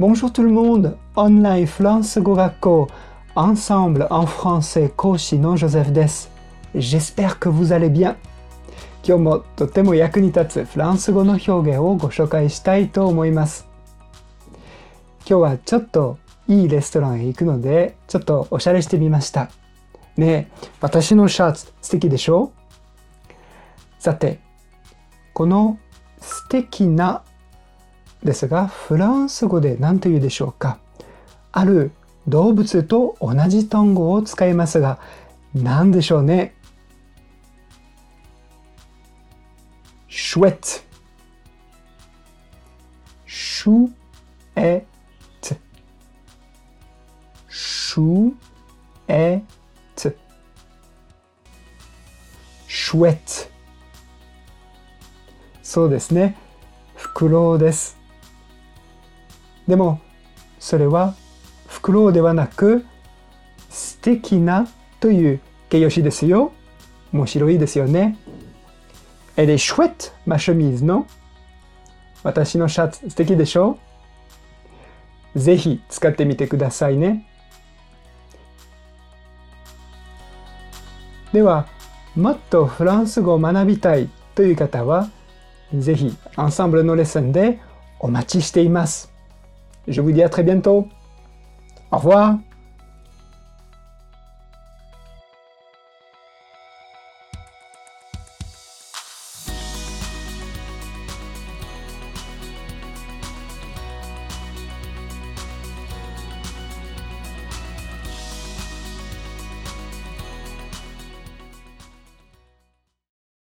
Bonjour tout le monde! オンラインフランス語学校 Ensemble en français 講師のジョゼフです。J'espère que vous allez bien! 今日もとても役に立つフランス語の表現をご紹介したいと思います。今日はちょっといいレストランへ行くので、ちょっとおしゃれしてみました。ねえ、私のシャツ素敵でしょ？さて、この素敵なですが、フランス語で何と言うでしょうか？ある動物と同じ単語を使いますが、何でしょうね？chouette chouette chouette chouette そうですね。フクロウです。でも、それはフクロウではなく、素敵なという形容詞ですよ。面白いですよね。Elle est chouette, ma chemise, non? 私のシャツ素敵でしょ？ぜひ使ってみてくださいね。では、もっとフランス語を学びたいという方は、ぜひ、アンサンブルのレッスンでお待ちしています。Je vous dis à très bientôt. Au revoir.